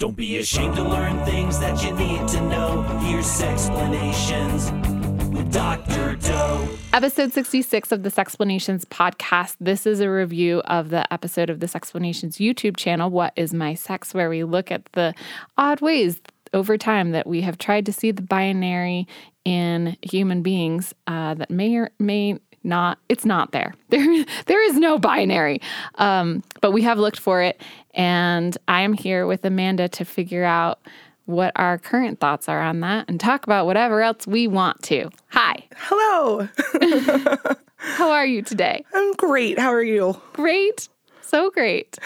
Don't be ashamed to learn things that you need to know. Sexplanations with Dr. Doe. Episode 66 of the Sexplanations podcast. This is a review of the episode of the Sexplanations YouTube channel, What is My Sex, where we look at the odd ways over time that we have tried to see the binary in human beings uh, that may or may not it's not there. There there is no binary. Um, but we have looked for it and i am here with amanda to figure out what our current thoughts are on that and talk about whatever else we want to. Hi. Hello. how are you today? I'm great. How are you? great. So great.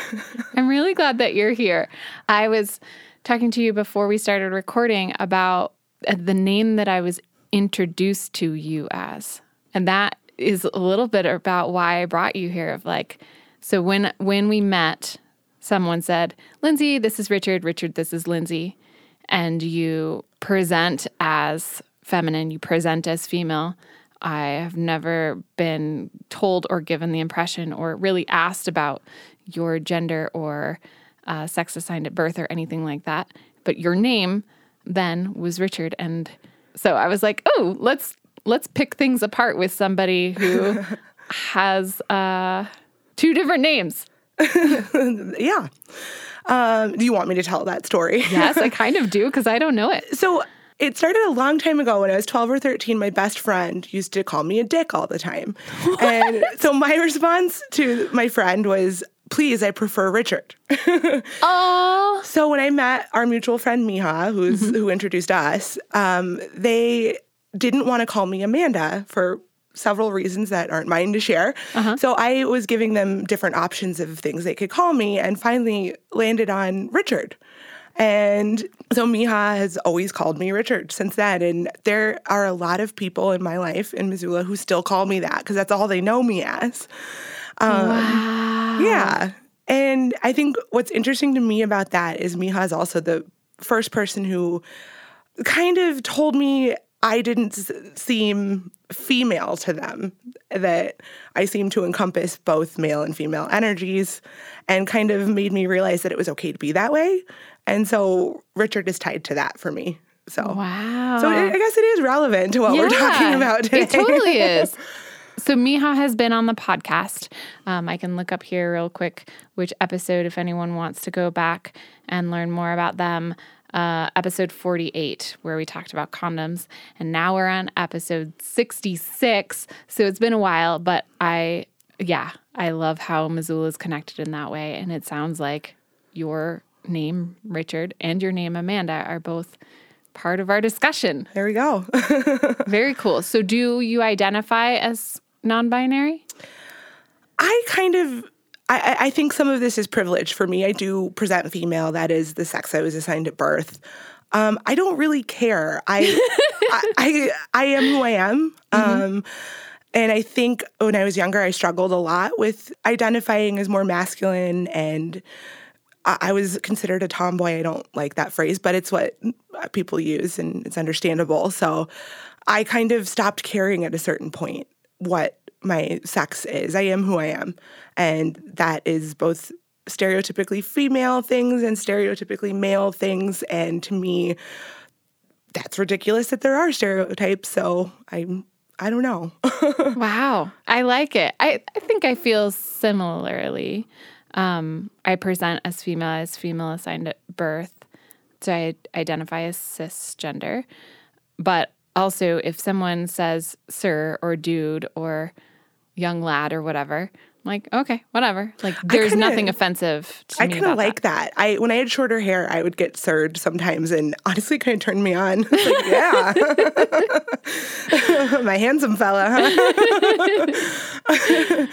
I'm really glad that you're here. I was talking to you before we started recording about uh, the name that i was introduced to you as and that is a little bit about why i brought you here of like so when when we met someone said lindsey this is richard richard this is lindsey. And you present as feminine you present as female. I have never been told or given the impression or really asked about your gender or uh, sex assigned at birth or anything like that. But your name then was Richard, and so I was like, oh, let's let's pick things apart with somebody who has uh, two different names. Yeah. Um, do you want me to tell that story? Yes, I kind of do because I don't know it. So it started a long time ago when I was 12 or 13. My best friend used to call me a dick all the time. And so my response to my friend was, please, I prefer Richard. Oh, So when I met our mutual friend Miha, who's who introduced us, um, they didn't want to call me Amanda for several reasons that aren't mine to share. Uh-huh. So I was giving them different options of things they could call me, and finally landed on Richard. And so Miha has always called me Richard since then. And there are a lot of people in my life in Missoula who still call me that because that's all they know me as. Um, wow. Yeah. And I think what's interesting to me about that is Miha is also the first person who kind of told me I didn't s- seem female to them, that I seemed to encompass both male and female energies, and kind of made me realize that it was okay to be that way. And so Richard is tied to that for me. So, Wow. so I I guess it is relevant to what we're talking about today. It totally is. So Miha has been on the podcast. Um, I can look up here real quick which episode if anyone wants to go back and learn more about them. Uh, episode 48, where we talked about condoms. And now we're on episode 66. So it's been a while, but I, yeah, I love how Missoula is connected in that way. And it sounds like your name, Richard, and your name, Amanda, are both part of our discussion. there we go. Very cool. So, do you identify as non binary? I kind of I, I- think some of this is privilege for me. I do present female. That is the sex I was assigned at birth. Um, I don't really care. I, I, I I am who I am. Um, and I think when I was younger, I struggled a lot with identifying as more masculine, and I, I was considered a tomboy. I don't like that phrase, but it's what people use, and it's understandable. So I kind of stopped caring at a certain point what my sex is. I am who I am. And that is both stereotypically female things and stereotypically male things. And to me, that's ridiculous that there are stereotypes. So I I don't know. Wow. I like it. I, I think I feel similarly. Um, I present as female, as female assigned at birth. So I identify as cisgender. But also, if someone says sir or dude or young lad or whatever, I'm like, okay, whatever. Like, there's kinda- nothing offensive to I kind of like that. I when I had shorter hair, I would get surd sometimes, and honestly, kind of turned me on. Like, yeah, my handsome fella. Huh?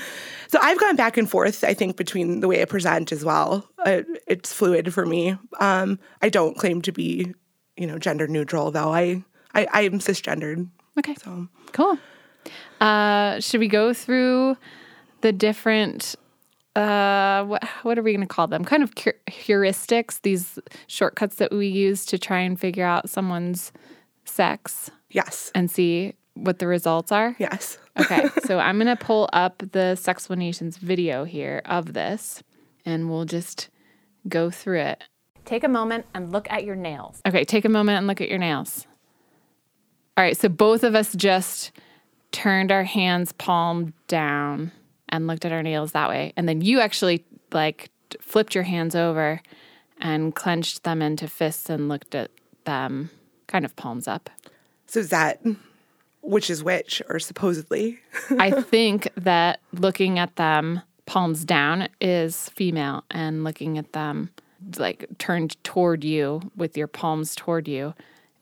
so I've gone back and forth. I think between the way I present as well. Uh, it's fluid for me. Um, I don't claim to be, you know, gender neutral though. I I, I am cisgendered. Okay. So Cool. Uh, should we go through the different uh what what are we going to call them? Kind of cur- heuristics, these shortcuts that we use to try and figure out someone's sex yes, and see what the results are. yes. Okay, so I'm going to pull up the Sexplanations video here of this and we'll just go through it. Take a moment and look at your nails. Okay, take a moment and look at your nails. All right, so both of us just turned our hands palm down and looked at our nails that way. And then you actually like flipped your hands over and clenched them into fists and looked at them kind of palms up. So is that which is which, or supposedly? I think that looking at them palms down is female, and looking at them like turned toward you with your palms toward you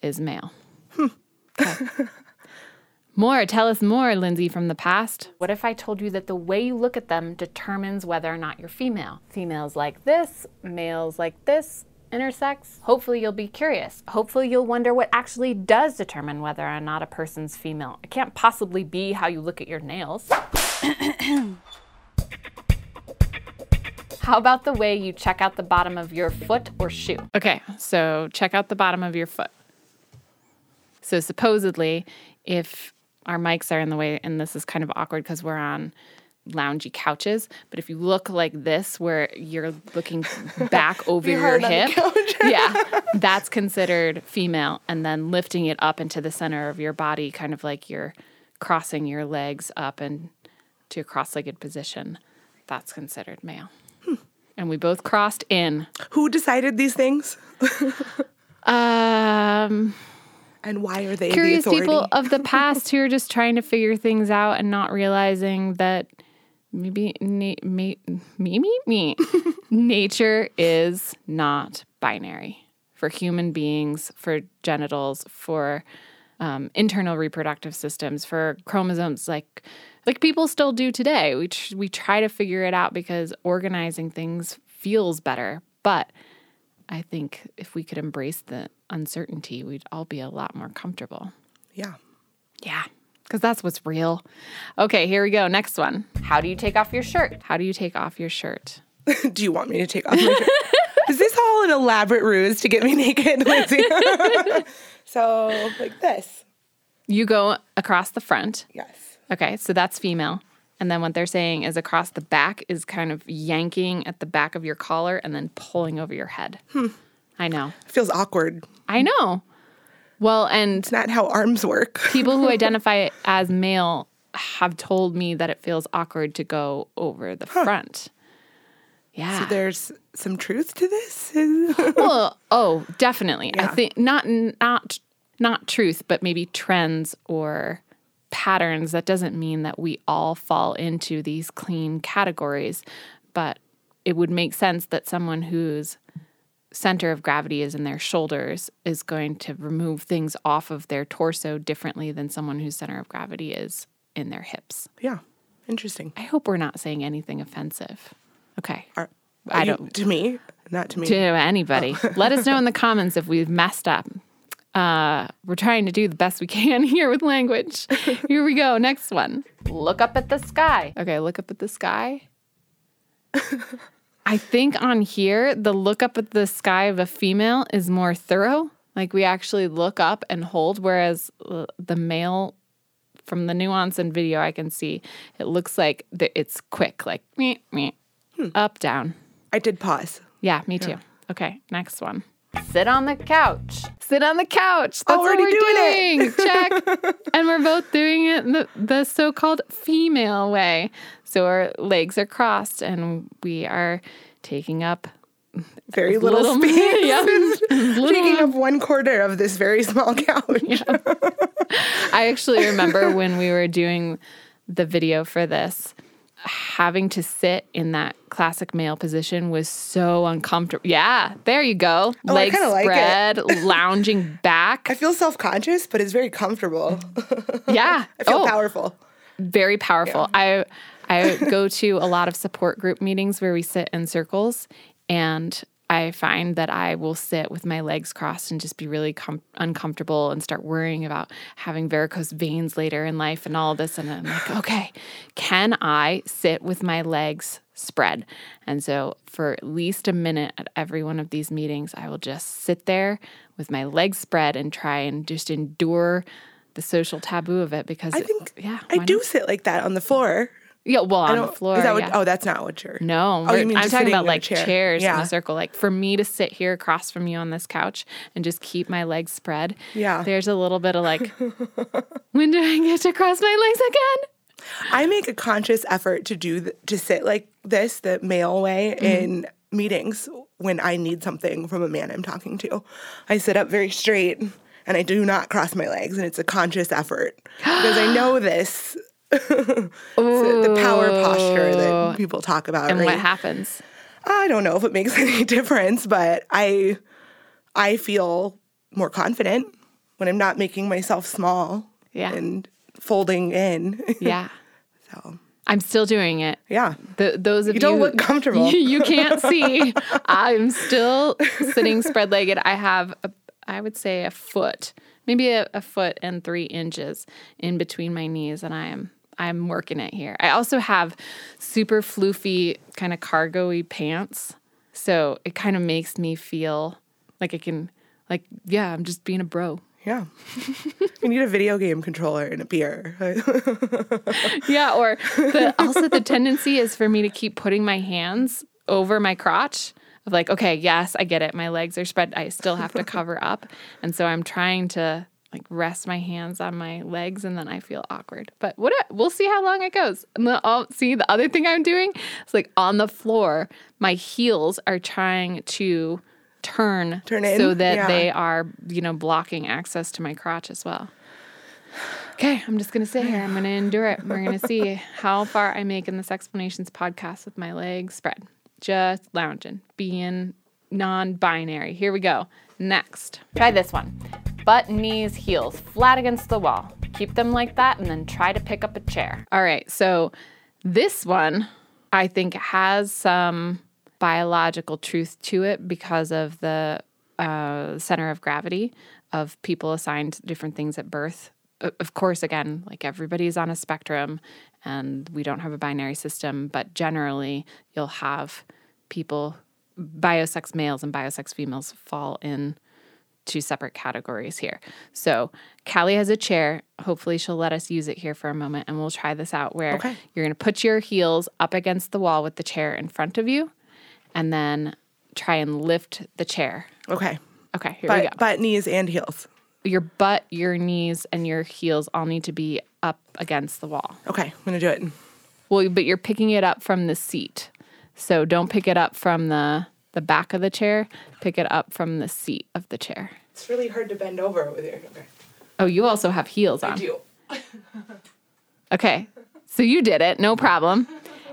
is male. Hmm. Okay. More, tell us more, Lindsey, from the past. What if I told you that the way you look at them determines whether or not you're female? Females like this, males like this, intersex. Hopefully, you'll be curious. Hopefully, you'll wonder what actually does determine whether or not a person's female. It can't possibly be how you look at your nails. How about the way you check out the bottom of your foot or shoe? Okay, so check out the bottom of your foot. So, supposedly, if our mics are in the way, and this is kind of awkward because we're on loungy couches, but if you look like this, where you're looking back over your hard on the hip, yeah, that's considered female. And then lifting it up into the center of your body, kind of like you're crossing your legs up and to a cross-legged position, that's considered male. And we both crossed in. Who decided these things? Um, And why are they curious the people of the past who are just trying to figure things out and not realizing that maybe na- me me me me nature is not binary for human beings for genitals for um, internal reproductive systems for chromosomes like like people still do today. We tr- we try to figure it out because organizing things feels better. But I think if we could embrace the uncertainty, we'd all be a lot more comfortable. yeah. Yeah, because that's what's real. Okay, here we go. Next one. How do you take off your shirt? How do you take off your shirt? Do you want me to take off my shirt? Is this all an elaborate ruse to get me naked, Lindsey? so, like this. You go across the front. Yes. Okay, so that's female. And then what they're saying is across the back is kind of yanking at the back of your collar and then pulling over your head. Hmm. I know. feels awkward. I know. Well, and It's not how arms work. people who identify as male have told me that it feels awkward to go over the front. Yeah. So there's some truth to this. well, oh, definitely. I think not not not truth, but maybe trends or patterns. That doesn't mean that we all fall into these clean categories, but it would make sense that someone whose center of gravity is in their shoulders is going to remove things off of their torso differently than someone whose center of gravity is in their hips. yeah. Interesting. I hope we're not saying anything offensive. Okay. Are, I are you- don't- To me, not to me. to anybody. Oh. Let us know in the comments if we've messed up. Uh, we're trying to do the best we can here with language. Here we go. Next one. Look up at the sky. Okay, look up at the sky. I think on here, the look up at the sky of a female is more thorough. Like we actually look up and hold, whereas uh, the male, from the nuance in video, I can see it looks like the, it's quick, like meh, meh, up, down. I did pause. Yeah, me too. Okay, next one. Sit on the couch. Sit on the couch. That's Already what we're doing doing. Check. and we're both doing it the, the so called female way. So our legs are crossed and we are taking up Very little, little- space. yeah, Taking up one quarter of this very small couch. I actually remember when we were doing the video for this, having to sit in that classic male position was so uncomfortable. Yeah, there you go. Oh, Legs like spread, lounging back. I feel self conscious, but it's very comfortable. Yeah. I feel oh, powerful. very powerful. I I go to a lot of support group meetings where we sit in circles and I find that I will sit with my legs crossed and just be really com- uncomfortable and start worrying about having varicose veins later in life and all this. And I'm like, okay, can I sit with my legs spread? And so, for at least a minute at every one of these meetings, I will just sit there with my legs spread and try and just endure the social taboo of it because I think yeah, I do not? sit like that on the floor. Yeah, well, on the floor. Is that what, yeah. Oh, that's not what you're. No, Oh, mean I'm just talking about like chair. chairs in a circle. Like for me to sit here across from you on this couch and just keep my legs spread. Yeah. There's a little bit of like, when do I get to cross my legs again? I make a conscious effort to do th- to sit like this, the male way, Mm-hmm. in meetings when I need something from a man I'm talking to. I sit up very straight and I do not cross my legs, and it's a conscious effort because I know this. So the power posture that people talk about. And right? what happens? I don't know if it makes any difference, but I I feel more confident when I'm not making myself small Yeah. and folding in. Yeah. so I'm still doing it. yeah. The, those of you, don't look comfortable. You, you can't see. I'm still sitting spread legged. I have, a, I would say, a foot, maybe a, a foot and three inches in between my knees, and I am I'm working it here. I also have super floofy, kind of cargo-y pants, so it kind of makes me feel like I can, like, yeah, I'm just being a bro. Yeah. you need a video game controller and a beer. Yeah, or the, also the tendency is for me to keep putting my hands over my crotch of like, okay, yes, I get it. My legs are spread. I still have to cover up. And so I'm trying to like rest my hands on my legs and then I feel awkward. But what we'll see how long it goes. And then I'll see the other thing I'm doing is like on the floor, my heels are trying to turn, Turn in? so that Yeah. they are, you know, blocking access to my crotch as well. Okay, I'm just gonna sit here. I'm gonna endure it. We're gonna see how far I make in this Sexplanations podcast with my legs spread, just lounging, being non-binary. Here we go. Next, try this one: butt, knees, heels, flat against the wall. Keep them like that, and then try to pick up a chair. All right. So this one, I think, has some biological truth to it because of the uh, center of gravity of people assigned different things at birth. Of course, again, like everybody's on a spectrum and we don't have a binary system, but generally you'll have people, biosex males and biosex females fall in two separate categories here. So Callie has a chair. Hopefully she'll let us use it here for a moment and we'll try this out where Okay. you're going to put your heels up against the wall with the chair in front of you and then try and lift the chair. okay. Okay, here we go. But butt, knees, and heels. your butt, your knees, and your heels all need to be up against the wall. Okay, I'm gonna do it. Well, but you're picking it up from the seat. So don't pick it up from the the back of the chair. Pick it up from the seat of the chair. It's really hard to bend over with your. Okay. Oh, you also have heels on. I do. Okay. So you did it, no problem.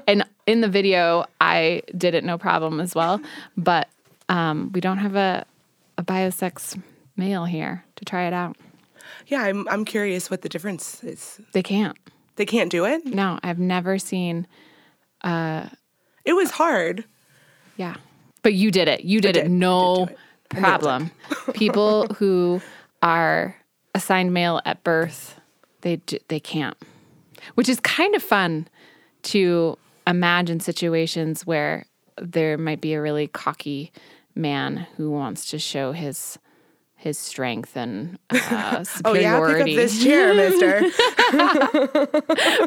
And in the video, I did it no problem as well. But um, we don't have a, a biosex male here to try it out. Yeah, I'm. I'm curious what the difference is. They can't. They can't do it. No, I've never seen. Uh, it was hard. Yeah. But you did it. You did, it. did. I No did it. Nailed it. problem. People who are assigned male at birth, they they can't. Which is kind of fun to imagine situations where there might be a really cocky man who wants to show his his strength and uh, Oh superiority. yeah, pick up this chair, Mister.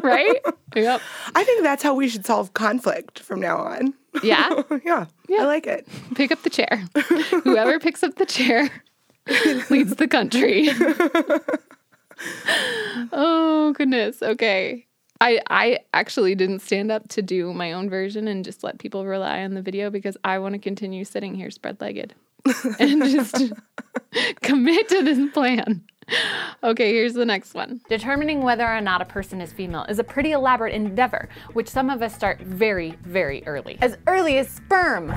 right? Yep. I think that's how we should solve conflict from now on. Yeah. Yeah. yeah, I like it. pick up the chair. Whoever picks up the chair leads the country. oh goodness. Okay. I I actually didn't stand up to do my own version and just let people rely on the video because I want to continue sitting here spread-legged and just commit to this plan. Okay, here's the next one. Determining whether or not a person is female is a pretty elaborate endeavor, which some of us start very, very early. As early as sperm.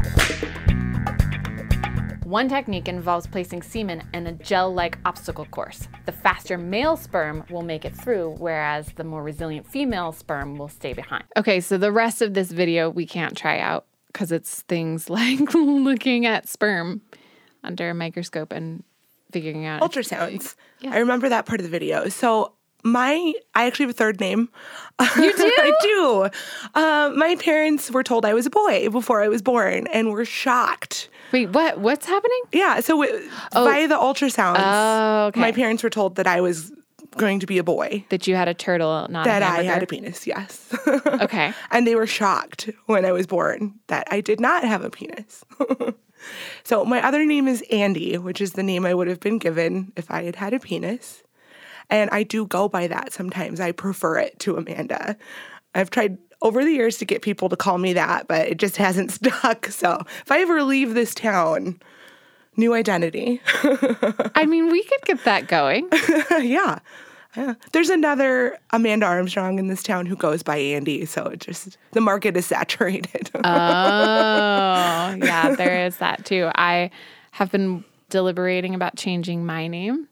One technique involves placing semen in a gel like obstacle course. The faster male sperm will make it through, whereas the more resilient female sperm will stay behind. Okay, so the rest of this video we can't try out because it's things like looking at sperm under a microscope and figuring out. Ultrasounds. I remember that part of the video. So my, I actually have a third name. You do? I do. Uh, my parents were told I was a boy before I was born, and were shocked. Wait, what? What's happening? Yeah. So w- by the ultrasounds, Oh, okay. my parents were told that I was going to be a boy. That you had a turtle, not That I had a penis, yes. Okay. and they were shocked when I was born that I did not have a penis. so my other name is Andy, which is the name I would have been given if I had had a penis. And I do go by that sometimes. I prefer it to Amanda. I've tried over the years to get people to call me that, but it just hasn't stuck. So if I ever leave this town, new identity. I mean, we could get that going. yeah. Yeah. There's another Amanda Armstrong in this town who goes by Andy, so it just the market is saturated. Oh, yeah, there is that too. I have been deliberating about changing my name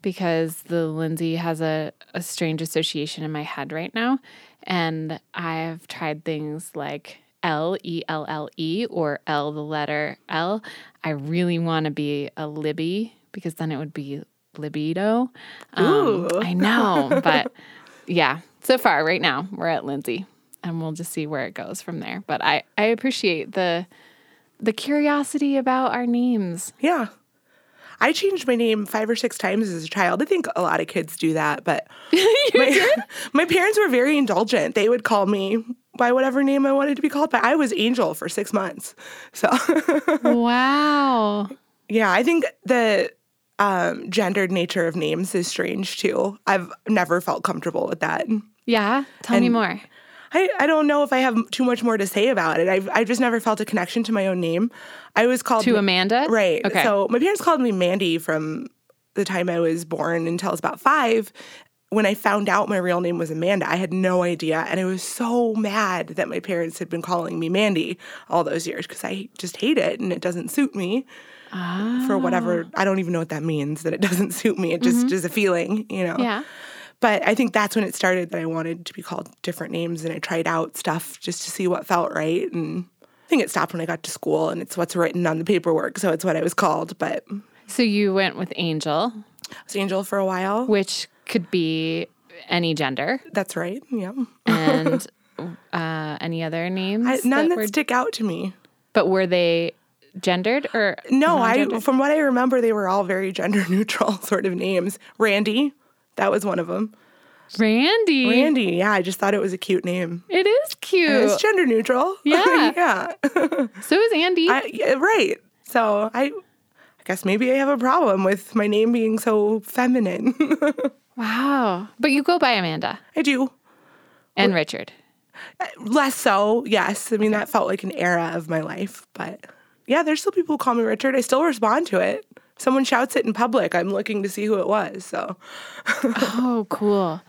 because the Lindsey has a, a strange association in my head right now. And I've tried things like L E L L E or L the letter L. I really want to be a Libby because then it would be libido. Um, Ooh. I know, but yeah, so far right now we're at Lindsey and we'll just see where it goes from there. But I, I appreciate the the curiosity about our names. yeah. I changed my name five or six times as a child. I think a lot of kids do that, but my, my parents were very indulgent. They would call me by whatever name I wanted to be called by. I was Angel for six months. So, wow. yeah, I think the um, gendered nature of names is strange too. I've never felt comfortable with that. Yeah. Tell me more. I, I don't know if I have too much more to say about it. I've, I've just never felt a connection to my own name. I was called To Amanda? Right. Okay. So my parents called me Mandy from the time I was born until I was about five. When I found out my real name was Amanda, I had no idea. And I was so mad that my parents had been calling me Mandy all those years because I just hate it and it doesn't suit me for whatever. Ah. I don't even know what that means, that it doesn't suit me. It just mm-hmm. is a feeling, you know? Yeah. But I think that's when it started that I wanted to be called different names and I tried out stuff just to see what felt right. And I think it stopped when I got to school and it's what's written on the paperwork. So it's what I was called. But So you went with Angel, was Angel for a while. which could be any gender, That's right. Yeah. and uh, any other names. I, none that that were, stick out to me. but were they gendered or No. I from what I remember, they were all very gender neutral sort of names. Randy, that was one of them. Randy. Randy, yeah, I just thought it was a cute name. It is cute. It's gender neutral. Yeah. yeah. so is Andy. I, yeah, right. So I, I guess maybe I have a problem with my name being so feminine. Wow. But you go by Amanda I do. and Richard. Uh, less so, yes. I mean, that felt like an era of my life. But yeah, there's still people who call me Richard. I still respond to it. Someone shouts it in public. I'm looking to see who it was. So Oh, cool.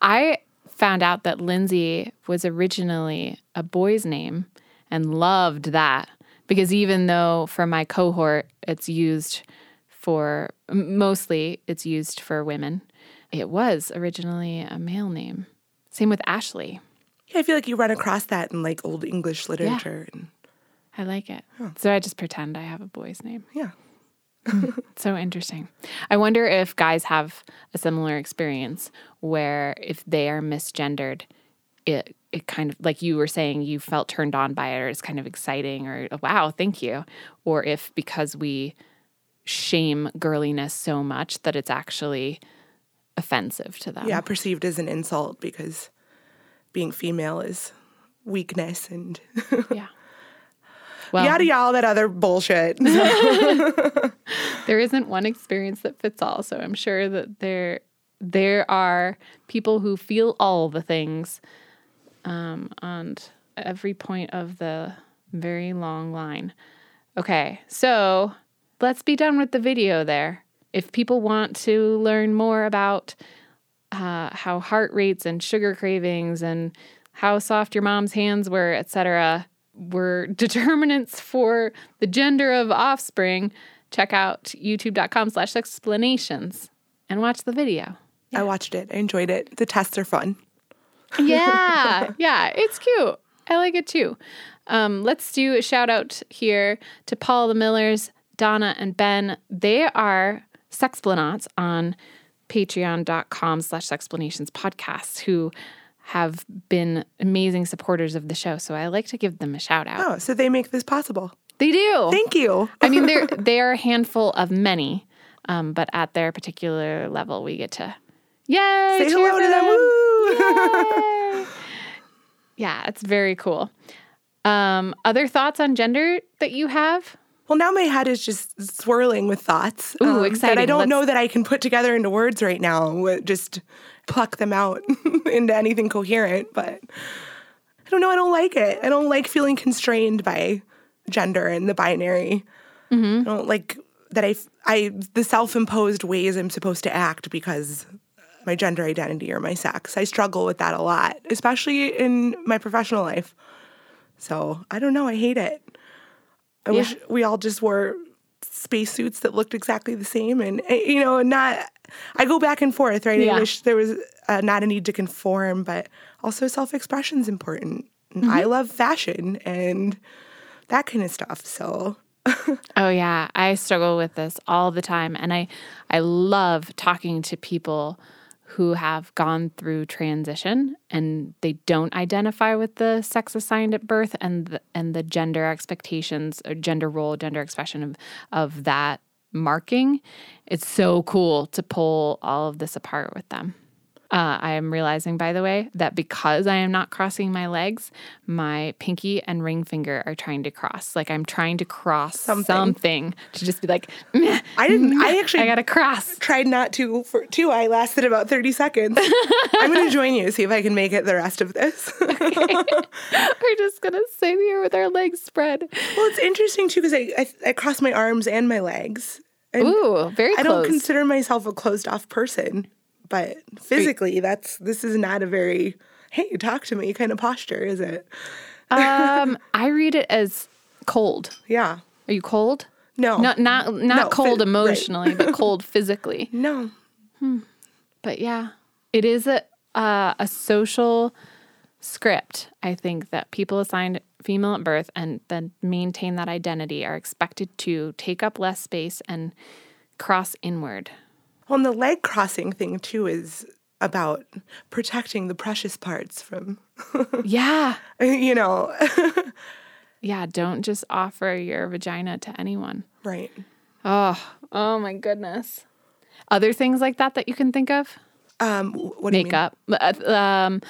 I found out that Lindsey was originally a boy's name and loved that because even though for my cohort it's used for m- mostly it's used for women, it was originally a male name. Same with Ashley. yeah, I feel like you run across that in like old English literature. And I like it. So I just pretend I have a boy's name. yeah. So interesting. I wonder if guys have a similar experience where if they are misgendered, it it kind of like you were saying you felt turned on by it or it's kind of exciting or oh, wow, thank you. Or if because we shame girliness so much that it's actually offensive to them. Yeah, perceived as an insult because being female is weakness and Yeah. Well, yada yada, all that other bullshit. there isn't one experience that fits all so i'm sure that there there are people who feel all the things um, on every point of the very long line okay so let's be done with the video there if people want to learn more about uh, how heart rates and sugar cravings and how soft your mom's hands were etc were determinants for the gender of offspring check out youtube.com slash sexplanations and watch the video I watched it. I enjoyed it. The tests are fun. yeah yeah it's cute i like it too um, let's do a shout out here to paul the millers donna and ben they are sexplanauts on patreon.com slash sexplanations podcast who have been amazing supporters of the show so i like to give them a shout out Oh, so they make this possible. they do Thank you. I mean, they're they are a handful of many, um, but at their particular level, we get to Yay! Say hello to them. Woo! Yeah, it's very cool. Um, other thoughts on gender that you have? Well, now my head is just swirling with thoughts um, Ooh, that I don't Let's- know that I can put together into words right now. Just pluck them out into anything coherent. But I don't know. I don't like it. I don't like feeling constrained by gender and the binary. Mm-hmm. I don't like that. I, I the self-imposed ways I'm supposed to act because my gender identity or my sex. I struggle with that a lot, especially in my professional life. So I don't know. I hate it. I Yeah. wish we all just wore spacesuits that looked exactly the same, and eh, you know, not. I go back and forth, right? Yeah. I wish there was uh, not a need to conform, but also self-expression is important. And Mm-hmm. I love fashion and that kind of stuff. So Oh yeah, I struggle with this all the time and I I love talking to people who have gone through transition and they don't identify with the sex assigned at birth and the, and the gender expectations or gender role, gender expression of of that marking. It's so cool to pull all of this apart with them. Uh, I am realizing, by the way, that because I am not crossing my legs, my pinky and ring finger are trying to cross. Like I'm trying to cross something, something to just be like, "Meh, I didn't. I actually I gotta cross. tried not to for two. I lasted about thirty seconds. I'm going to join you see if I can make it the rest of this. We're just gonna sit here with our legs spread. well, it's interesting too because I, I I cross my arms and my legs. And Ooh, very I don't consider myself a closed off person, but physically, that's this is not a very hey talk to me kind of posture, is it? um, I read it as cold. Yeah. Are you cold? No. Not not not No, cold phys- right. emotionally, but cold physically. No. But yeah, it is a uh, a social script. I think that people assigned female at birth and then maintain that identity are expected to take up less space and cross inward. Well, and the leg crossing thing too is about protecting the precious parts from, Yeah. you know, Yeah, don't just offer your vagina to anyone. right. Oh, oh my goodness. Other things like that that you can think of? Um, what do you mean? Makeup. Uh, Um,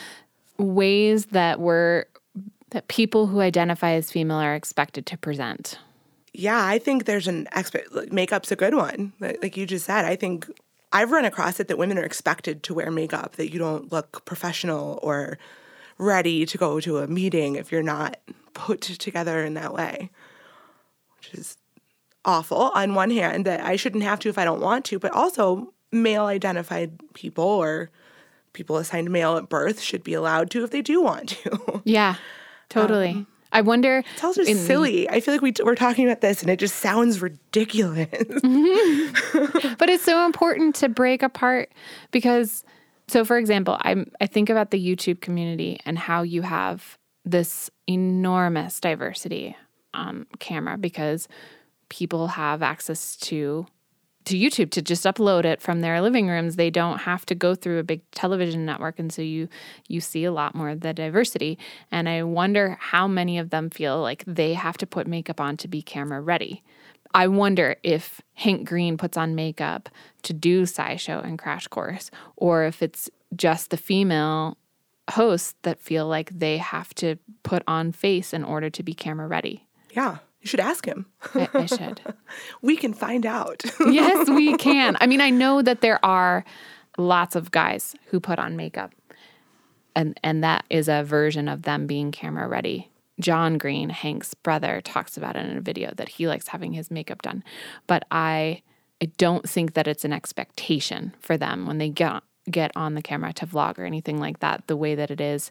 ways that we're that people who identify as female are expected to present. Yeah, I think there's an expert. like, Makeup's a good one. Like like you just said, I think I've run across it that women are expected to wear makeup. That you don't look professional or ready to go to a meeting if you're not put together in that way, which is awful. On one hand, that I shouldn't have to if I don't want to, but also male identified people or people assigned male at birth should be allowed to if they do want to. Yeah, totally. Um, I wonder. It's just in the- silly. I feel like we t- we're talking about this and it just sounds ridiculous. but it's so important to break apart because so for example i i think about the youtube community and how you have this enormous diversity on camera because people have access to to YouTube to just upload it from their living rooms. They don't have to go through a big television network and so you you see a lot more of the diversity. And I wonder how many of them feel like they have to put makeup on to be camera ready. I wonder if Hank Green puts on makeup to do SciShow and Crash Course, or if it's just the female hosts that feel like they have to put on face in order to be camera ready. yeah, you should ask him. I, I should. We can find out. yes, we can. I mean, I know that there are lots of guys who put on makeup, and and that is a version of them being camera ready. John Green, Hank's brother, talks about it in a video that he likes having his makeup done, but I I don't think that it's an expectation for them when they get get on the camera to vlog or anything like that. The way that it is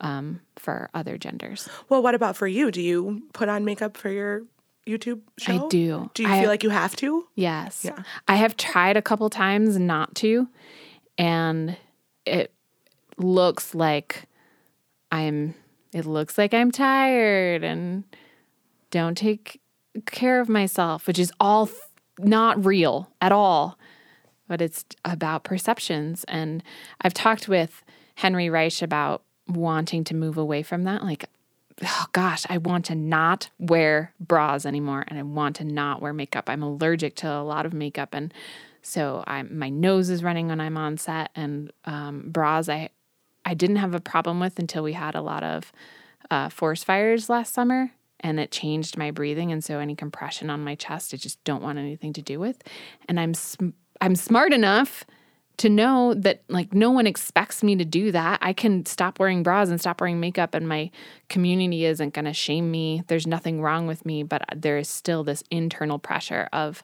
um, for other genders. well, what about for you? Do you put on makeup for your YouTube show? I do. Do you I- feel like you have to? Yes. Yeah. I have tried a couple times not to, and it looks like I'm, it looks like I'm tired and don't take care of myself, which is all f- not real at all. But it's about perceptions. And I've talked with Henry Reich about wanting to move away from that. Like, oh gosh, I want to not wear bras anymore and I want to not wear makeup. I'm allergic to a lot of makeup and so I'm my nose is running when I'm on set and um, bras I I didn't have a problem with until we had a lot of uh, forest fires last summer and it changed my breathing and so any compression on my chest I just don't want anything to do with and I'm sm- I'm smart enough to know that like no one expects me to do that. I can stop wearing bras and stop wearing makeup and my community isn't going to shame me. There's nothing wrong with me, but there is still this internal pressure of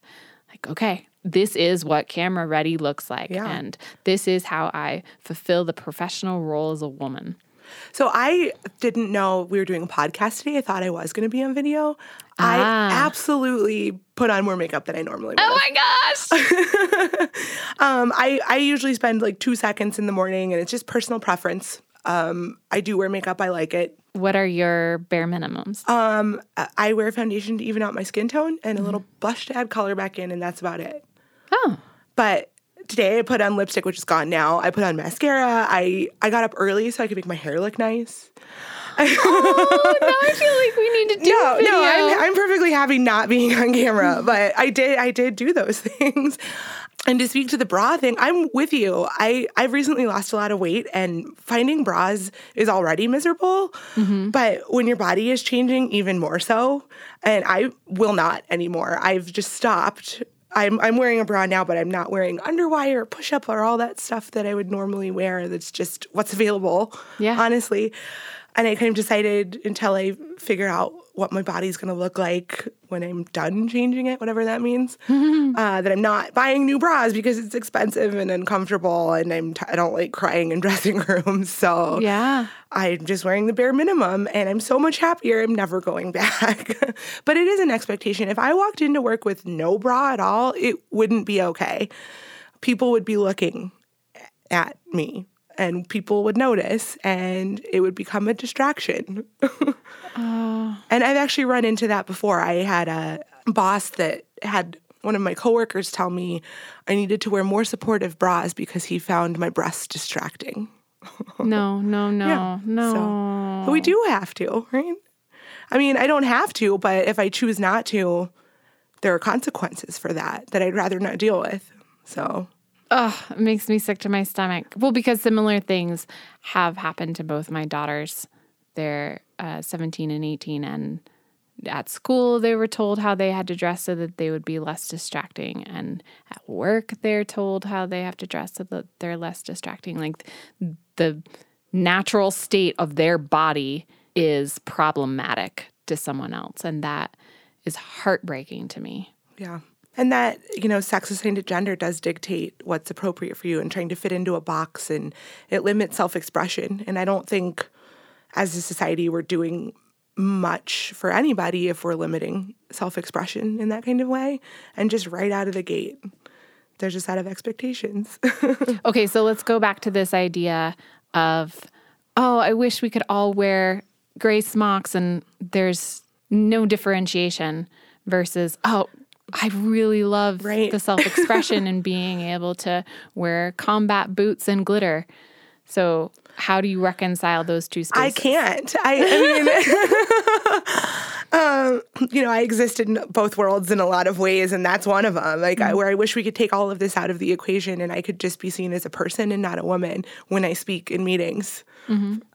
like okay, this is what camera ready looks like Yeah. and this is how I fulfill the professional role as a woman. So I didn't know we were doing a podcast today. I thought I was going to be on video. Ah. I absolutely put on more makeup than I normally would. Oh my gosh. Um, I, I usually spend like two seconds in the morning, and it's just personal preference. Um, I do wear makeup. I like it. what are your bare minimums? Um, I- I wear foundation to even out my skin tone and a little blush to add color back in, and that's about it. oh. But today I put on lipstick, which is gone now. I put on mascara. I I got up early so I could make my hair look nice. Oh, now I feel like we need to do No, video. no, I'm, I'm perfectly happy not being on camera, but I did I did do those things. And to speak to the bra thing, I'm with you. I I've recently lost a lot of weight, and finding bras is already miserable. Mm-hmm. But when your body is changing, even more so. And I will not anymore. I've just stopped. I'm I'm wearing a bra now, but I'm not wearing underwire, push up, or all that stuff that I would normally wear. That's just what's available. Yeah. honestly. And I kind of decided until I figure out what my body's going to look like when I'm done changing it, whatever that means, uh, that I'm not buying new bras because it's expensive and uncomfortable, and I'm t- I don't like crying in dressing rooms. So Yeah. I'm just wearing the bare minimum, and I'm so much happier. I'm never going back. but it is an expectation. If I walked into work with no bra at all, it wouldn't be okay. People would be looking at me and people would notice and it would become a distraction. Oh. And I've actually run into that before. I had a boss that had one of my coworkers tell me I needed to wear more supportive bras because he found my breasts distracting. No, no, no, Yeah, no. so- But we do have to, right? I mean, I don't have to, but if I choose not to, there are consequences for that that I'd rather not deal with. So, Ugh, it makes me sick to my stomach. Well, because similar things have happened to both my daughters. They're uh, 17 and 18, and at school, they were told how they had to dress so that they would be less distracting. And at work, they're told how they have to dress so that they're less distracting. Like the natural state of their body is problematic to someone else. And that is heartbreaking to me. yeah. And that, you know, sex assigned to gender does dictate what's appropriate for you and trying to fit into a box and it limits self expression. And I don't think as a society we're doing much for anybody if we're limiting self expression in that kind of way. And just right out of the gate, there's a set of expectations. Okay, so let's go back to this idea of, oh, I wish we could all wear gray smocks and there's no differentiation versus, oh, I really love Right. the self expression and being able to wear combat boots and glitter. So, how do you reconcile those two spaces? I can't. I, I mean, um, you know, I exist in both worlds in a lot of ways, and that's one of them. Like, I, where I wish we could take all of this out of the equation and I could just be seen as a person and not a woman when I speak in meetings.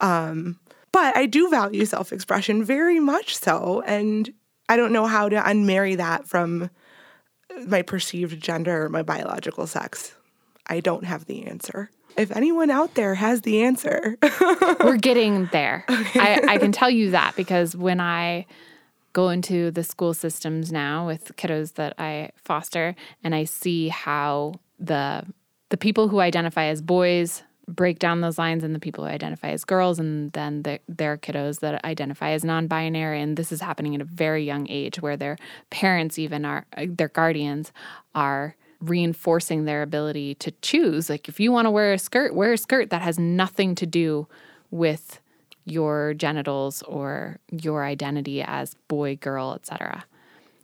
Um, but I do value self expression very much so. And I don't know how to unmarry that from my perceived gender or my biological sex. I don't have the answer. If anyone out there has the answer, We're getting there. I, I can tell you that because when I go into the school systems now with kiddos that I foster and I see how the the people who identify as boys break down those lines and the people who identify as girls and then the, their kiddos that identify as non-binary. And this is happening at a very young age where their parents even are uh, their guardians are reinforcing their ability to choose. Like if you want to wear a skirt wear a skirt that has nothing to do with your genitals or your identity as boy girl etc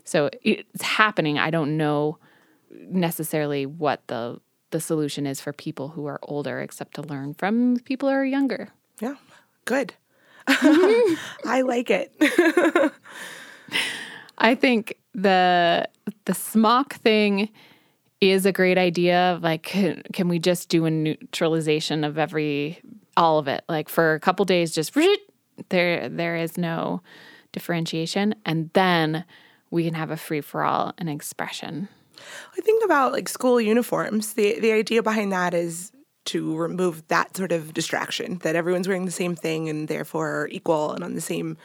so it's happening. I don't know necessarily what the the solution is for people who are older except to learn from people who are younger Yeah, good. Mm-hmm. I like it. I think the the smock thing is a great idea. Like, can, can we just do a neutralization of every all of it? Like for a couple days, just there there is no differentiation, and then we can have a free for all and expression. I think about like school uniforms. The the idea behind that is to remove that sort of distraction that everyone's wearing the same thing and therefore are equal and on the same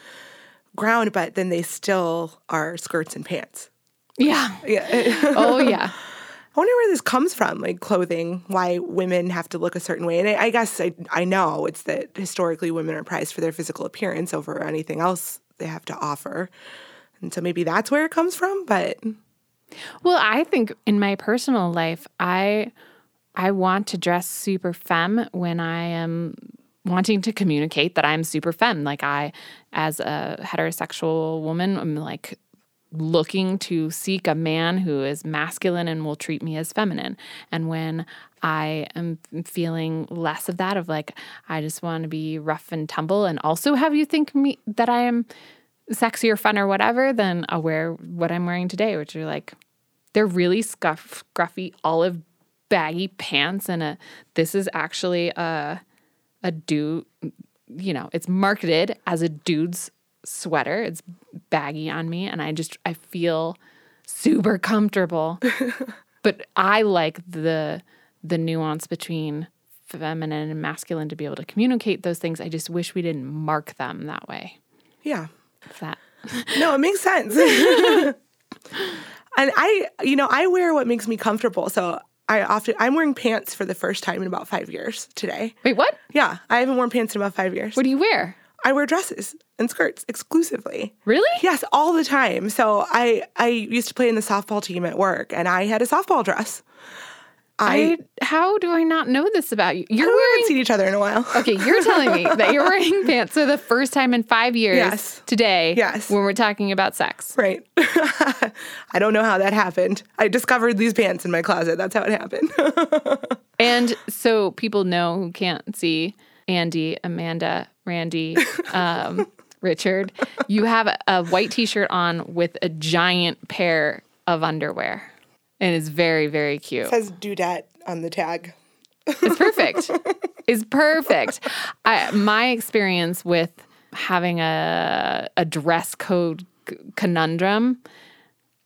ground, but then they still are skirts and pants. Yeah. Yeah. oh yeah. I wonder where this comes from, like clothing, why women have to look a certain way. And I, I guess I, I know it's that historically women are prized for their physical appearance over anything else they have to offer. And so maybe that's where it comes from, but well, I think in my personal life, I I want to dress super femme when I am wanting to communicate that I'm super femme. Like I, as a heterosexual woman, I'm like looking to seek a man who is masculine and will treat me as feminine. And when I am feeling less of that, of like, I just want to be rough and tumble and also have you think me that I am sexy or fun or whatever, then I'll wear what I'm wearing today, which are like, they're really scuff, scruffy olive baggy pants and a, this is actually a, a dude, you know, it's marketed as a dude's sweater. It's baggy on me and I just I feel super comfortable. but I like the the nuance between feminine and masculine to be able to communicate those things. I just wish we didn't mark them that way. Yeah. That No, it makes sense. and I, you know, I wear what makes me comfortable. So I often I'm wearing pants for the first time in about five years today. Wait, what? Yeah, I haven't worn pants in about five years. What do you wear? I wear dresses and skirts exclusively. Really? Yes, all the time. So I I used to play in the softball team at work, and I had a softball dress. I, I how do I not know this about you? You're we haven't seen each other in a while. okay, you're telling me that you're wearing pants for the first time in five years. Yes. Today. Yes. When we're talking about sex. Right. I don't know how that happened. I discovered these pants in my closet. That's how it happened. and so people know who can't see Andy, Amanda, Randy, um, Richard. You have a white T-shirt on with a giant pair of underwear and it's very very cute. It says dudette on the tag. It's perfect. it's perfect. I, my experience with having a a dress code conundrum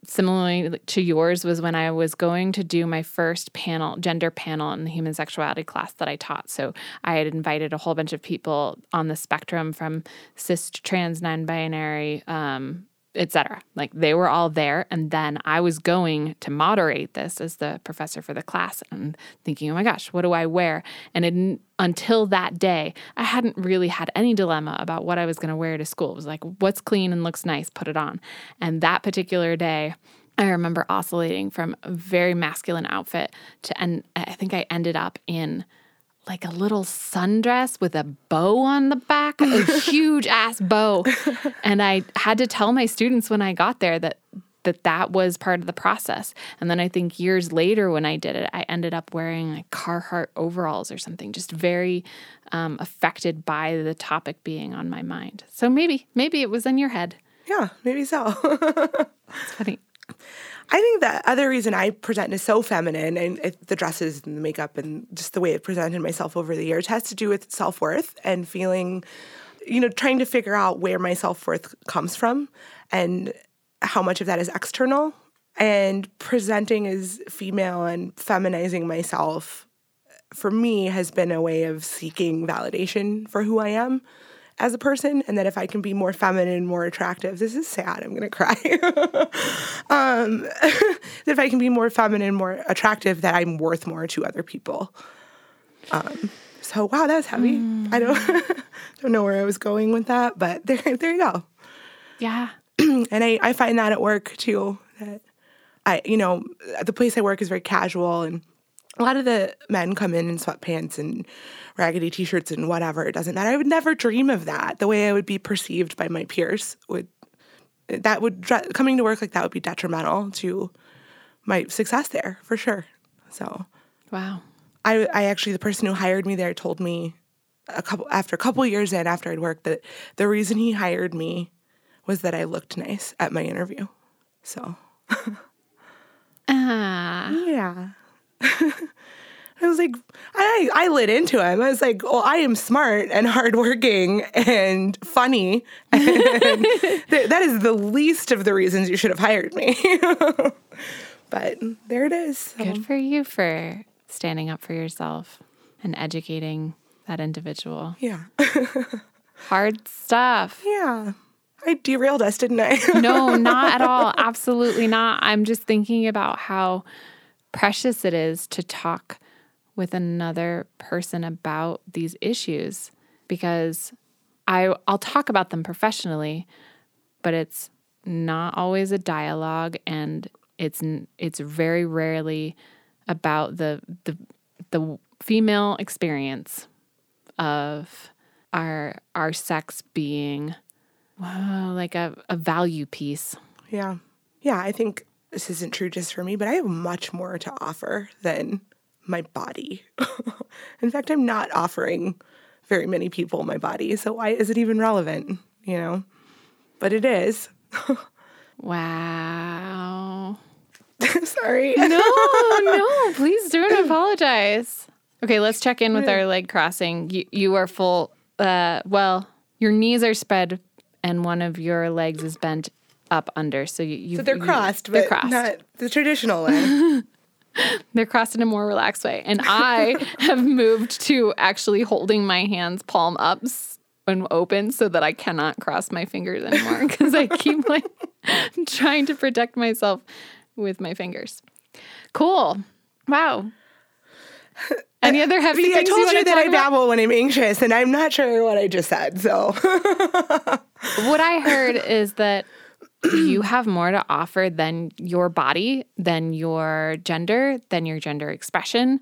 similarly to yours was when I was going to do my first panel, gender panel in the human sexuality class that I taught. So I had invited a whole bunch of people on the spectrum from cis, trans, non binary, um, etc. Like they were all there. And then I was going to moderate this as the professor for the class and thinking, oh my gosh, what do I wear? And it, until that day, I hadn't really had any dilemma about what I was going to wear to school. It was like, what's clean and looks nice, put it on. And that particular day, I remember oscillating from a very masculine outfit to, and I think I ended up in like a little sundress with a bow on the back, a huge ass bow. And I had to tell my students when I got there that that that was part of the process. And then I think years later when I did it, I ended up wearing like Carhartt overalls or something, just very um, affected by the topic being on my mind. So maybe, maybe it was in your head. Yeah, maybe so. It's funny. I think the other reason I present is so feminine and it, the dresses and the makeup and just the way I've presented myself over the years has to do with self worth and feeling, you know, trying to figure out where my self worth comes from and how much of that is external. And presenting as female and feminizing myself for me has been a way of seeking validation for who I am as a person and that if I can be more feminine, more attractive, this is sad, I'm gonna cry. um, that if I can be more feminine, more attractive, that I'm worth more to other people. Um, so wow, that's heavy. Mm. I don't don't know where I was going with that, but there there you go. Yeah. and I, I find that at work too. That I you know, the place I work is very casual and a lot of the men come in in sweatpants and raggedy t-shirts and whatever it doesn't matter i would never dream of that the way i would be perceived by my peers would that would coming to work like that would be detrimental to my success there for sure so wow i i actually the person who hired me there told me a couple after a couple years in after I'd worked that the reason he hired me was that I looked nice at my interview. So Ah. yeah. I was like, I, I lit into him. I was like, well, I am smart and hardworking and funny. And th- that is the least of the reasons you should have hired me. but there it is. So, Good for you for standing up for yourself and educating that individual. yeah. Hard stuff. yeah. I derailed us, didn't I? No, not at all. Absolutely not. I'm just thinking about how precious it is to talk with another person about these issues because I I'll talk about them professionally, but it's not always a dialogue and it's it's very rarely about the the the female experience of our our sex being wow, like a, a value piece. yeah. Yeah. I think this isn't true just for me, but I have much more to offer than my body. In fact, I'm not offering very many people my body. So why is it even relevant? You know? But it is. Wow. Sorry. No, no, please don't apologize. Okay, let's check in with our leg crossing. You, you are full, uh, well, your knees are spread and one of your legs is bent up under. So you, you So they're you- crossed, they're but crossed. not the traditional way. They're crossed in a more relaxed way. And I have moved to actually holding my hands palm up s- and open so that I cannot cross my fingers anymore because I keep like trying to protect myself with my fingers. Cool. Wow. Any other heavy See, I things you told you to that I about? babble when I'm anxious, and I'm not sure what I just said. So What I heard is that you have more to offer than your body, than your gender, than your gender expression,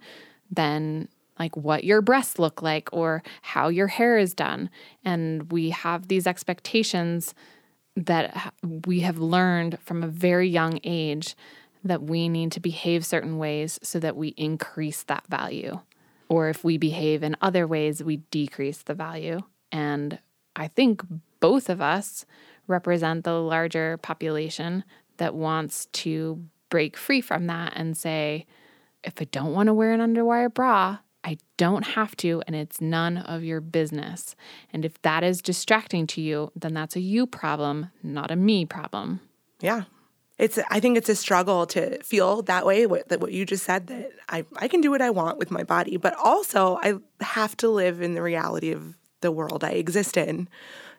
than like what your breasts look like or how your hair is done. And we have these expectations that we have learned from a very young age that we need to behave certain ways so that we increase that value. Or if we behave in other ways, we decrease the value. And I think both of us represent the larger population that wants to break free from that and say, if I don't want to wear an underwire bra, I don't have to, and it's none of your business. And if that is distracting to you, then that's a you problem, not a me problem. yeah, it's. I think it's a struggle to feel that way. What that what you just said that I I can do what I want with my body, but also I have to live in the reality of the world I exist in.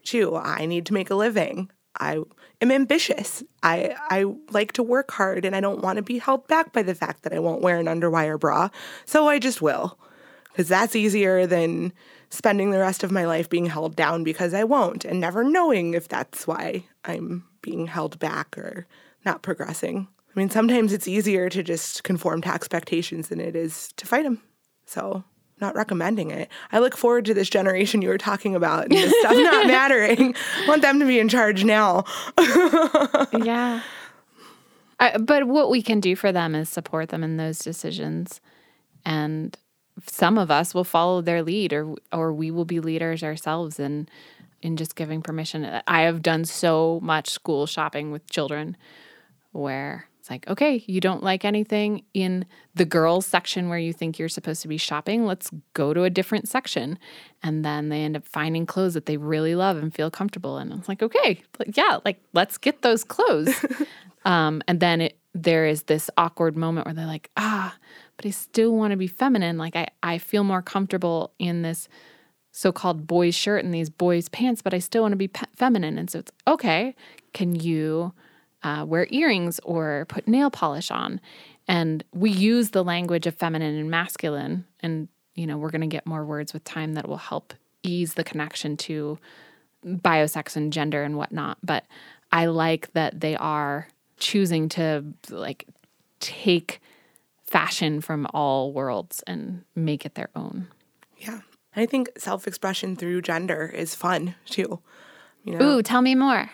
Too, I need to make a living. I am ambitious. I I like to work hard, and I don't want to be held back by the fact that I won't wear an underwire bra. So I just will. because that's easier than spending the rest of my life being held down because I won't and never knowing if that's why I'm being held back or not progressing. I mean, sometimes it's easier to just conform to expectations than it is to fight them. So, not recommending it. I look forward to this generation you were talking about and this stuff not mattering. I want them to be in charge now. yeah. I, but what we can do for them is support them in those decisions. And some of us will follow their lead or or we will be leaders ourselves in in just giving permission. I have done so much school shopping with children where it's like, okay, you don't like anything in the girls section where you think you're supposed to be shopping. Let's go to a different section. And then they end up finding clothes that they really love and feel comfortable in. And it's like, okay, yeah, like let's get those clothes. um, and then it, there is this awkward moment where they're like, ah, but I still want to be feminine. Like I, I feel more comfortable in this so-called boys shirt and these boys pants, but I still want to be pe- feminine. And so it's okay. Can you uh, wear earrings or put nail polish on? And we use the language of feminine and masculine, and you know we're going to get more words with time that will help ease the connection to biosex and gender and whatnot. But I like that they are choosing to like take fashion from all worlds and make it their own. Yeah. I think self expression through gender is fun too. You know, Ooh, tell me more.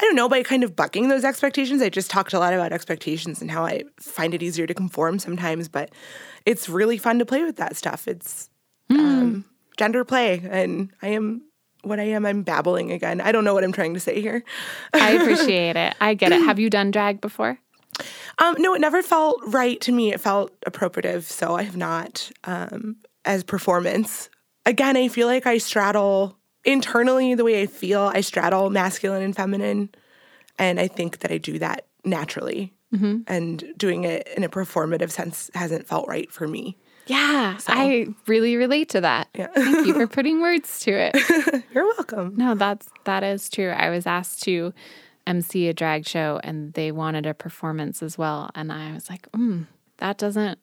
I don't know, by kind of bucking those expectations. I just talked a lot about expectations and how I find it easier to conform sometimes, but it's really fun to play with that stuff. It's um, gender play, and I am what I am. I'm babbling again. I don't know what I'm trying to say here. I appreciate it. I get it. Have you done drag before? Um, no, it never felt right to me. It felt appropriative, so I have not. Um, as performance, again, I feel like I straddle internally the way I feel. I straddle masculine and feminine, and I think that I do that naturally. And doing it in a performative sense hasn't felt right for me. Yeah, I really relate to that. Yeah. Thank you for putting words to it. You're welcome. No, that's that is true. I was asked to MC a drag show and they wanted a performance as well. And I was like, mm, that doesn't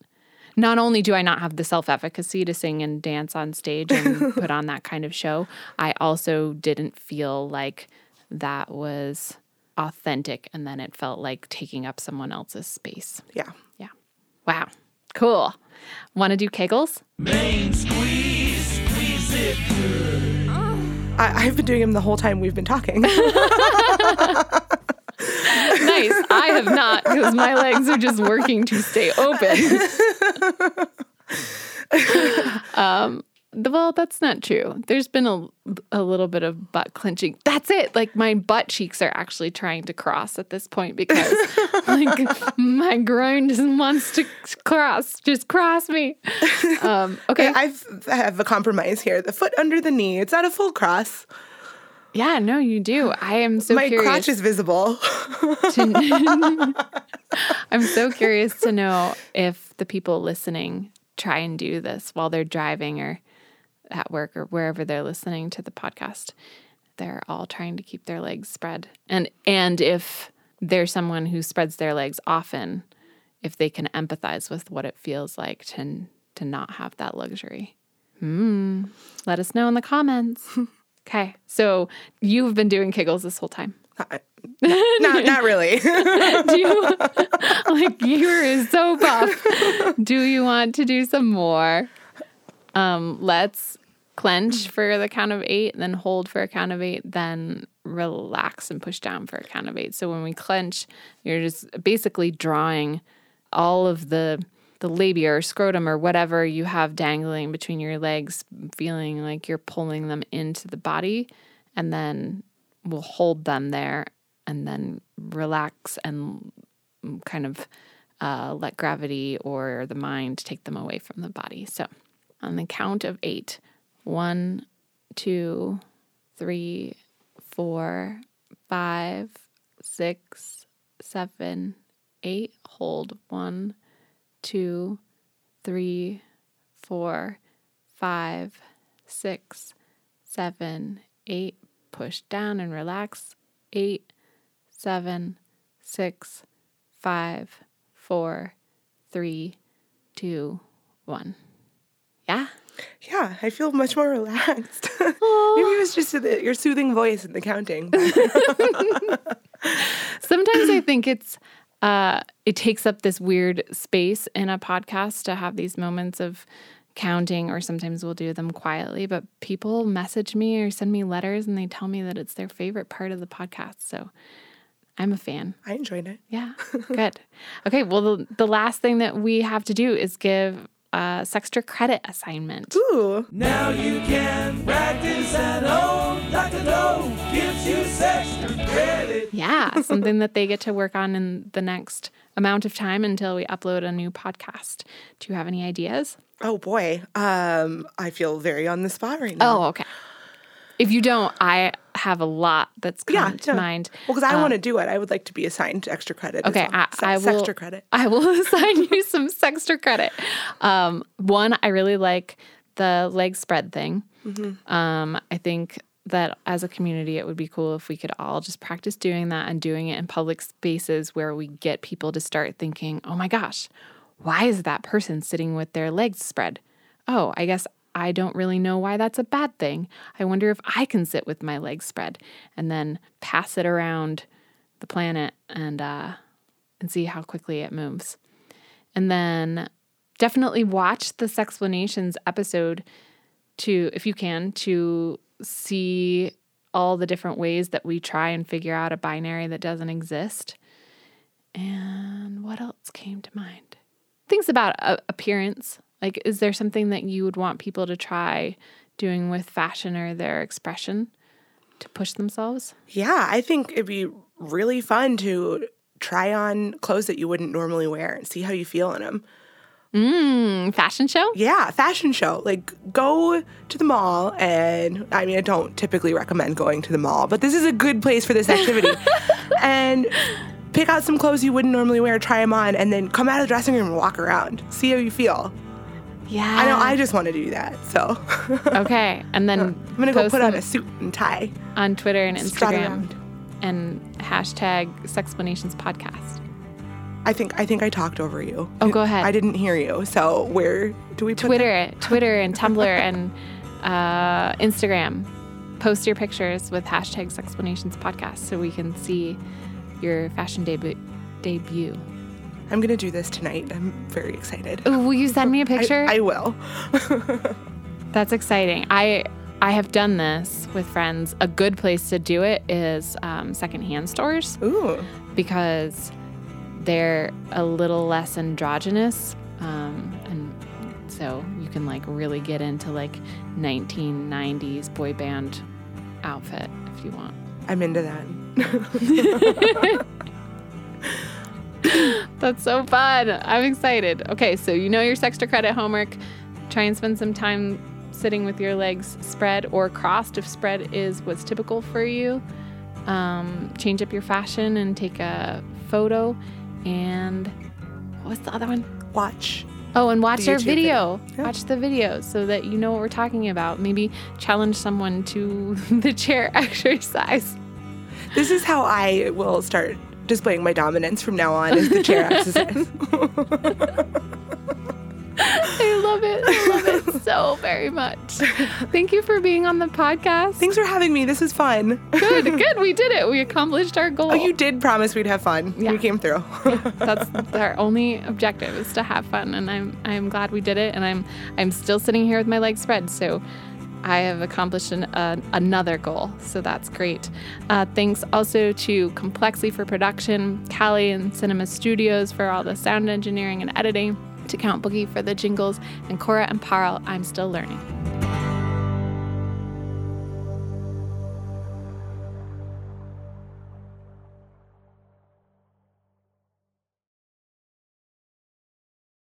not only do I not have the self efficacy to sing and dance on stage and put on that kind of show, I also didn't feel like that was authentic. And then it felt like taking up someone else's space. Yeah. Yeah. Wow. Cool. Want to do kegels? Main squeeze, squeeze it good. I, I've been doing them the whole time we've been talking. Nice. I have not because my legs are just working to stay open. um, the- well, that's not true. There's been a, a little bit of butt clenching. That's it. Like my butt cheeks are actually trying to cross at this point because like my groin just wants to cross. Just cross me. Um, okay. I've I have a compromise here. The foot under the knee. It's not a full cross. Yeah, no, you do. I am so My curious. crotch is visible. to I'm so curious to know if the people listening try and do this while they're driving or at work or wherever they're listening to the podcast. They're all trying to keep their legs spread. And and if there's someone who spreads their legs often, if they can empathize with what it feels like to to not have that luxury. Hmm. Let us know in the comments. Okay. So you've been doing kegels this whole time. not not really. Do you like you're so buff? Do you want to do some more? Um, let's clench for the count of eight, then hold for a count of eight, then relax and push down for a count of eight. So when we clench, you're just basically drawing all of the the labia or scrotum or whatever you have dangling between your legs, feeling like you're pulling them into the body, and then we'll hold them there and then relax and kind of uh, let gravity or the mind take them away from the body. So, on the count of eight one, two, three, four, five, six, seven, eight. Hold one, two, three, four, five, six, seven, eight. Push down and relax. Eight, seven, six, five, four, three, two, one. Yeah. yeah, I feel much more relaxed. Maybe it was just the, your soothing voice and the counting. Sometimes I think it's uh, it takes up this weird space in a podcast to have these moments of counting, or sometimes we'll do them quietly. But people message me or send me letters, and they tell me that it's their favorite part of the podcast. So I'm a fan. I enjoyed it. Yeah, good. Okay, well, the, the last thing that we have to do is give a Sextra credit assignment. Ooh, Now you can practice at home. Dr. Doe gives you extra credit. Yeah, something that they get to work on in the next amount of time until we upload a new podcast. Do you have any ideas? oh boy. Um, I feel very on the spot right now. Oh, okay. If you don't, I have a lot that's come yeah, to no. mind. Well, because I want to do it, I would like to be assigned extra credit. as Okay, well. I, I Se- will. extra credit. I will assign you some extra credit. Um, one, I really like the leg spread thing. Um, I think that as a community, it would be cool if we could all just practice doing that and doing it in public spaces where we get people to start thinking, "Oh my gosh, why is that person sitting with their legs spread? Oh, I guess I don't really know why that's a bad thing. I wonder if I can sit with my legs spread and then pass it around the planet and uh, and see how quickly it moves. And then definitely watch the Sexplanations episode to, if you can, to see all the different ways that we try and figure out a binary that doesn't exist. And what else came to mind? Things about uh, appearance. Like, is there something that you would want people to try doing with fashion or their expression to push themselves? Yeah, I think it'd be really fun to try on clothes that you wouldn't normally wear and see how you feel in them. Mm, fashion show? Yeah, fashion show. Like go to the mall and I mean I don't typically recommend going to the mall, but this is a good place for this activity. and pick out some clothes you wouldn't normally wear, try them on, and then come out of the dressing room and walk around. See how you feel. Yeah. I know I just want to do that. So Okay. And then I'm gonna go put on a suit and tie. on Twitter and Instagram and hashtag Sexplanations Podcast. I think I think I talked over you. Oh, go ahead. I didn't hear you. So where do we put Twitter, Twitter and Tumblr and uh, Instagram. Post your pictures with hashtags Sexplanations Podcast so we can see your fashion debut. Debut. I'm gonna do this tonight. I'm very excited. Ooh, will you send me a picture? I will. That's exciting. I I have done this with friends. A good place to do it is um, secondhand stores Ooh. because they're a little less androgynous, um, and so you can like really get into like 1990s boy band outfit if you want. I'm into that. That's so fun. I'm excited. Okay, so you know your Sextra credit homework. Try and spend some time sitting with your legs spread or crossed if spread is what's typical for you. Um, change up your fashion and take a photo. And what was the other one? Watch. Oh, and watch our video. Yeah. Watch the video so that you know what we're talking about. Maybe challenge someone to the chair exercise. This is how I will start displaying my dominance from now on is the chair exercise. I love it. I love it so very much. Thank you for being on the podcast. Thanks for having me. This was fun. Good, good. We did it. We accomplished our goal. Oh, you did promise we'd have fun. Yeah. We came through. That's our only objective is to have fun, and I'm I'm glad we did it. And I'm I'm still sitting here with my legs spread, so I have accomplished an, uh, another goal. So that's great. Uh, thanks also to Complexly for production, Callie and Cinema Studios for all the sound engineering and editing, to Count Boogie for the jingles, and Cora and Parl. I'm still learning.